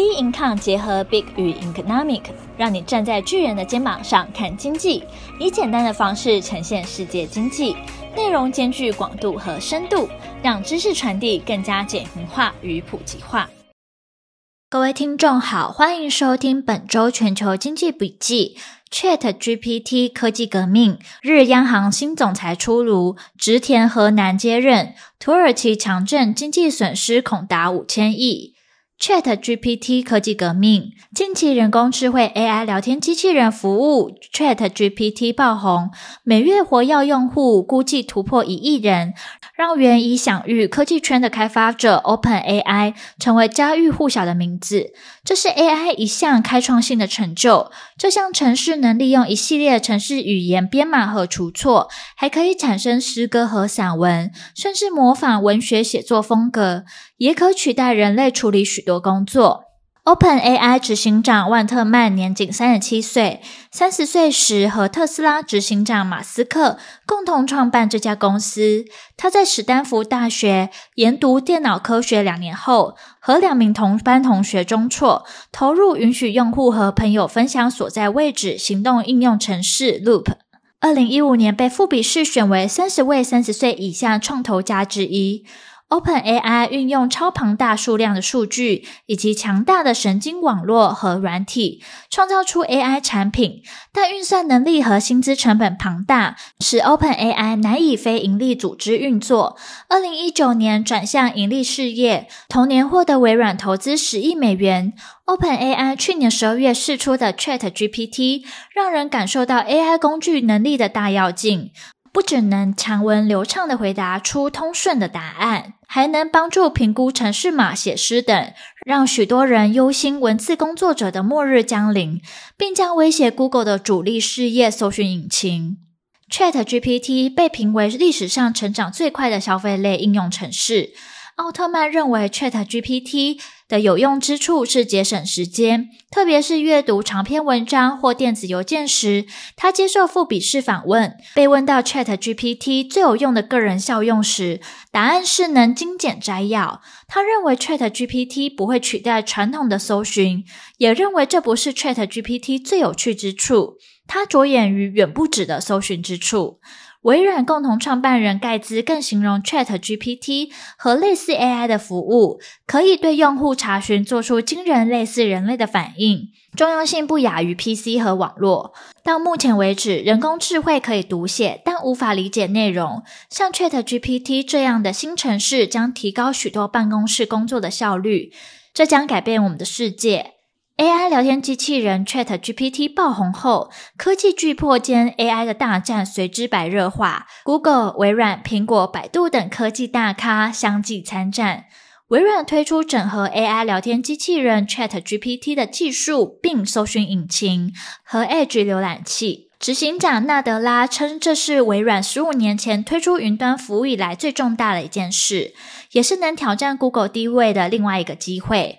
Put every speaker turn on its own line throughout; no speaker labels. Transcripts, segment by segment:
B Income 结合 Big 与 Economic，让你站在巨人的肩膀上看经济，以简单的方式呈现世界经济，内容兼具广度和深度，让知识传递更加简明化与普及化。各位听众好，欢迎收听本周全球经济笔记。ChatGPT 科技革命，日央行新总裁出炉，植田和男接任，土耳其强震经济损失恐达五千亿。ChatGPT 科技革命，近期人工智慧 AI 聊天机器人服务 ChatGPT 爆红，每月活跃用户估计突破一亿人，让原已享誉科技圈的开发者 OpenAI 成为家喻户晓的名字。这是 AI 一项开创性的成就。这项程式能利用一系列程式语言编码和除错，还可以产生诗歌和散文，甚至模仿文学写作风格。也可取代人类处理许多工作。OpenAI 执行长万特曼年仅三十七岁，三十岁时和特斯拉执行长马斯克共同创办这家公司。他在史丹福大学研读电脑科学两年后，和两名同班同学中辍，投入允许用户和朋友分享所在位置行动应用程式 Loop。二零一五年被富比士选为三十位三十岁以下创投家之一。OpenAI 运用超庞大数量的数据以及强大的神经网络和软体，创造出 AI 产品，但运算能力和薪资成本庞大，使 OpenAI 难以非盈利组织运作。二零一九年转向盈利事业，同年获得微软投资十亿美元。OpenAI 去年十二月试出的 ChatGPT，让人感受到 AI 工具能力的大跃进。不只能长文流畅的回答出通顺的答案，还能帮助评估程式码写诗等，让许多人忧心文字工作者的末日将临，并将威胁 Google 的主力事业搜寻引擎。ChatGPT 被评为历史上成长最快的消费类应用程式。奥特曼认为，ChatGPT 的有用之处是节省时间，特别是阅读长篇文章或电子邮件时。他接受富比士访问，被问到 ChatGPT 最有用的个人效用时，答案是能精简摘要。他认为 ChatGPT 不会取代传统的搜寻，也认为这不是 ChatGPT 最有趣之处。他着眼于远不止的搜寻之处。微软共同创办人盖茨更形容 ChatGPT 和类似 AI 的服务，可以对用户查询做出惊人类似人类的反应，重要性不亚于 PC 和网络。到目前为止，人工智慧可以读写，但无法理解内容。像 ChatGPT 这样的新程式将提高许多办公室工作的效率，这将改变我们的世界。AI 聊天机器人 ChatGPT 爆红后，科技巨擘间 AI 的大战随之白热化。Google、微软、苹果、百度等科技大咖相继参战。微软推出整合 AI 聊天机器人 ChatGPT 的技术，并搜寻引擎和 Edge 浏览器。执行长纳德拉称，这是微软十五年前推出云端服务以来最重大的一件事，也是能挑战 Google 地位的另外一个机会。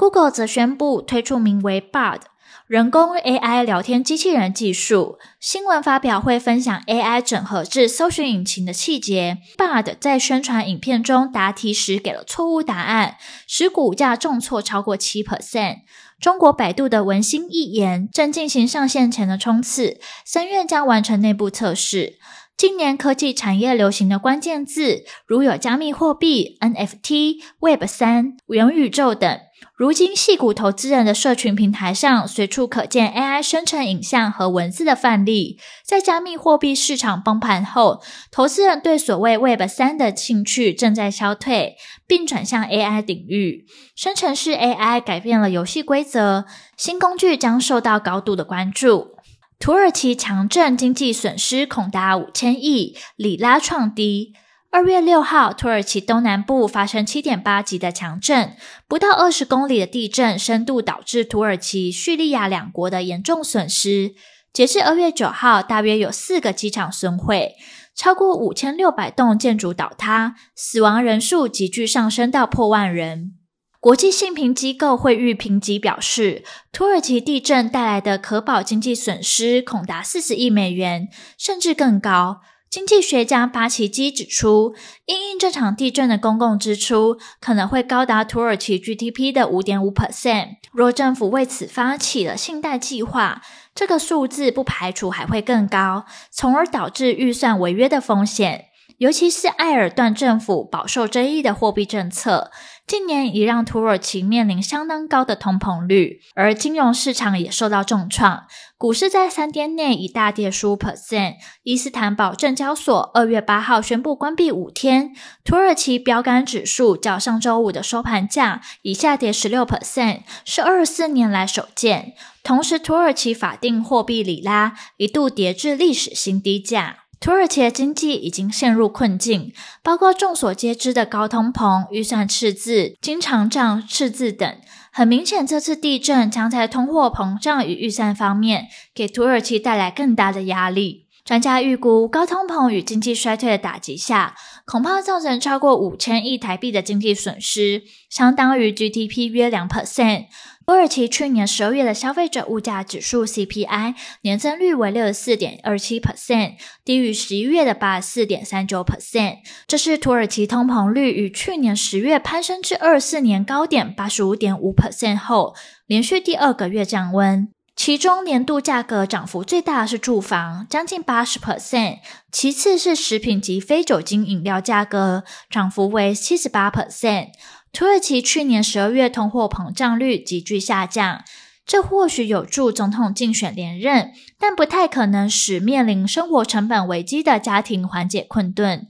Google 则宣布推出名为 Bard 人工 AI 聊天机器人技术。新闻发表会分享 AI 整合至搜寻引擎的细节。Bard 在宣传影片中答题时给了错误答案，使股价重挫超过七 percent。中国百度的文心一言正进行上线前的冲刺，三月将完成内部测试。今年科技产业流行的关键字如有加密货币、NFT、Web 三、元宇宙等。如今，矽谷投资人的社群平台上随处可见 AI 生成影像和文字的范例。在加密货币市场崩盘后，投资人对所谓 Web 三的兴趣正在消退，并转向 AI 领域。生成式 AI 改变了游戏规则，新工具将受到高度的关注。土耳其强震经济损失恐达五千亿，里拉创低。二月六号，土耳其东南部发生七点八级的强震，不到二十公里的地震深度导致土耳其、叙利亚两国的严重损失。截至二月九号，大约有四个机场损毁，超过五千六百栋建筑倒塌，死亡人数急剧上升到破万人。国际信评机构惠誉评级表示，土耳其地震带来的可保经济损失恐达四十亿美元，甚至更高。经济学家巴奇基指出，因应这场地震的公共支出可能会高达土耳其 GDP 的五点五 percent。若政府为此发起了信贷计划，这个数字不排除还会更高，从而导致预算违约的风险。尤其是埃尔段政府饱受争议的货币政策，近年已让土耳其面临相当高的通膨率，而金融市场也受到重创。股市在三天内已大跌十五 percent。伊斯坦堡证交所二月八号宣布关闭五天，土耳其标杆指数较上周五的收盘价已下跌十六 percent，是二十四年来首见。同时，土耳其法定货币里拉一度跌至历史新低价。土耳其的经济已经陷入困境，包括众所皆知的高通膨、预算赤字、经常账赤字等。很明显，这次地震将在通货膨胀与预算方面给土耳其带来更大的压力。专家预估，高通膨与经济衰退的打击下，恐怕造成超过五千亿台币的经济损失，相当于 GDP 约两 percent。土耳其去年十二月的消费者物价指数 CPI 年增率为六十四点二七 percent，低于十一月的八十四点三九 percent。这是土耳其通膨率与去年十月攀升至二四年高点八十五点五 percent 后，连续第二个月降温。其中年度价格涨幅最大的是住房，将近八十 percent，其次是食品及非酒精饮料价格，涨幅为七十八 percent。土耳其去年十二月通货膨胀率急剧下降，这或许有助总统竞选连任，但不太可能使面临生活成本危机的家庭缓解困顿。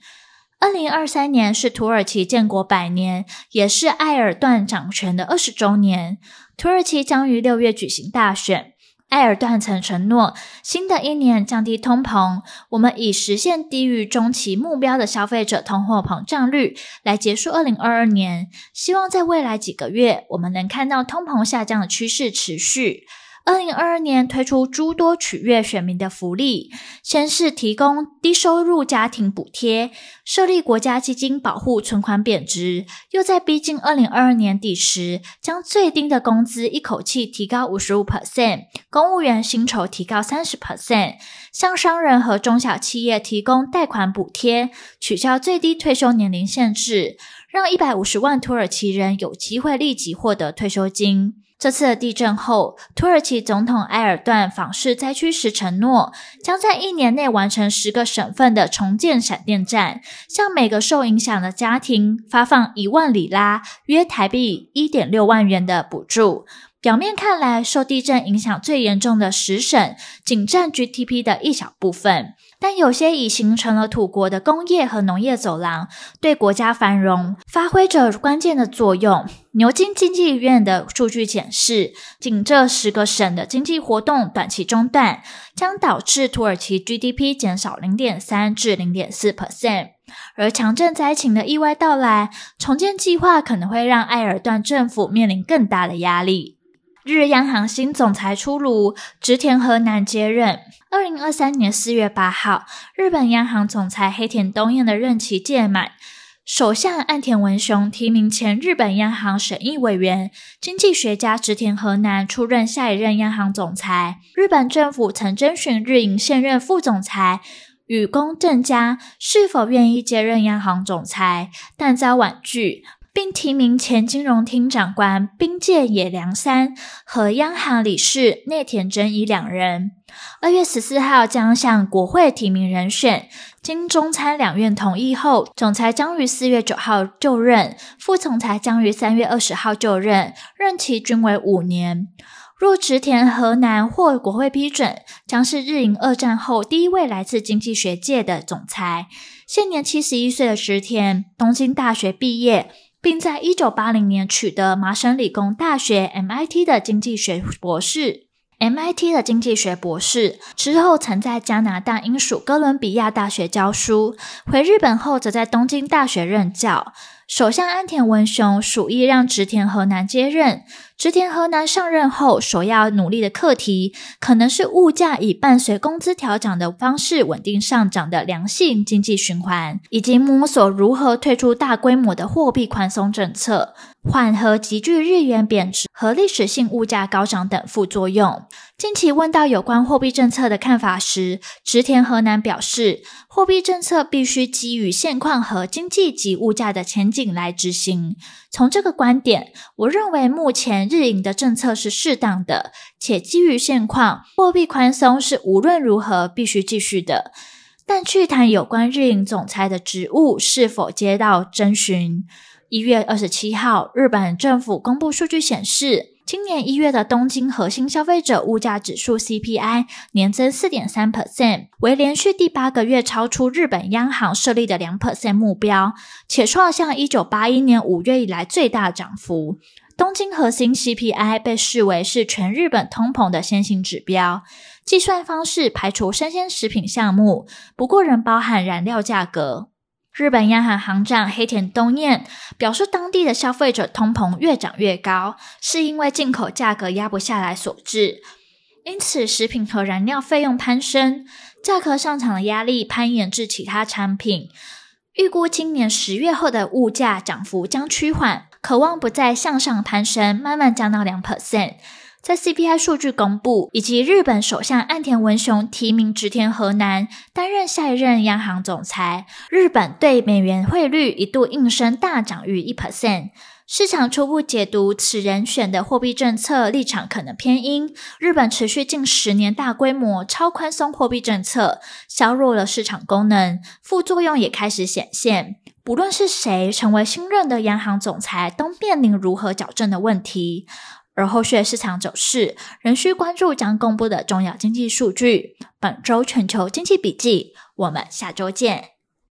二零二三年是土耳其建国百年，也是埃尔段掌权的二十周年。土耳其将于六月举行大选。埃尔段曾承诺，新的一年降低通膨，我们以实现低于中期目标的消费者通货膨胀率来结束二零二二年。希望在未来几个月，我们能看到通膨下降的趋势持续。二零二二年推出诸多取悦选民的福利，先是提供低收入家庭补贴，设立国家基金保护存款贬值，又在逼近二零二二年底时，将最低的工资一口气提高五十五 percent，公务员薪酬提高三十 percent，向商人和中小企业提供贷款补贴，取消最低退休年龄限制，让一百五十万土耳其人有机会立即获得退休金。这次的地震后，土耳其总统埃尔段访视灾区时承诺，将在一年内完成十个省份的重建闪电站，向每个受影响的家庭发放一万里拉（约台币一点六万元）的补助。表面看来，受地震影响最严重的十省仅占 GDP 的一小部分。但有些已形成了土国的工业和农业走廊，对国家繁荣发挥着关键的作用。牛津经济院的数据显示，仅这十个省的经济活动短期中断，将导致土耳其 GDP 减少零点三至零点四 percent。而强震灾情的意外到来，重建计划可能会让埃尔段政府面临更大的压力。日央行新总裁出炉，植田和男接任。二零二三年四月八号，日本央行总裁黑田东彦的任期届满，首相岸田文雄提名前日本央行审议委员、经济学家植田和男出任下一任央行总裁。日本政府曾征询日银现任副总裁雨宫正佳是否愿意接任央行总裁，但遭婉拒。并提名前金融厅长官滨见野良三和央行理事内田真一两人。二月十四号将向国会提名人选，经中参两院同意后，总裁将于四月九号就任，副总裁将于三月二十号就任，任期均为五年。若植田河南获国会批准，将是日银二战后第一位来自经济学界的总裁。现年七十一岁的植田，东京大学毕业。并在一九八零年取得麻省理工大学 MIT 的经济学博士。MIT 的经济学博士之后，曾在加拿大英属哥伦比亚大学教书。回日本后，则在东京大学任教。首相安田文雄鼠意让植田和男接任。植田和男上任后，首要努力的课题，可能是物价以伴随工资调涨的方式稳定上涨的良性经济循环，以及摸索如何退出大规模的货币宽松政策，缓和急剧日元贬值和历史性物价高涨等副作用。近期问到有关货币政策的看法时，植田和南表示：“货币政策必须基于现况和经济及物价的前景来执行。从这个观点，我认为目前日银的政策是适当的，且基于现况，货币宽松是无论如何必须继续的。但去谈有关日银总裁的职务是否接到征询。一月二十七号，日本政府公布数据显示，今年一月的东京核心消费者物价指数 CPI 年增四点三 percent，为连续第八个月超出日本央行设立的两 percent 目标，且创下一九八一年五月以来最大涨幅。东京核心 CPI 被视为是全日本通膨的先行指标，计算方式排除生鲜食品项目，不过仍包含燃料价格。日本央行行长黑田东彦表示，当地的消费者通膨越涨越高，是因为进口价格压不下来所致。因此，食品和燃料费用攀升，价格上涨的压力攀延至其他产品。预估今年十月后的物价涨幅将趋缓，渴望不再向上攀升，慢慢降到两 percent。在 CPI 数据公布，以及日本首相岸田文雄提名植田和南担任下一任央行总裁，日本对美元汇率一度应声大涨逾一 percent。市场初步解读此人选的货币政策立场可能偏鹰。日本持续近十年大规模超宽松货币政策，削弱了市场功能，副作用也开始显现。不论是谁成为新任的央行总裁，都面临如何矫正的问题。而后续市场走势仍需关注将公布的重要经济数据。本周全球经济笔记，我们下周见。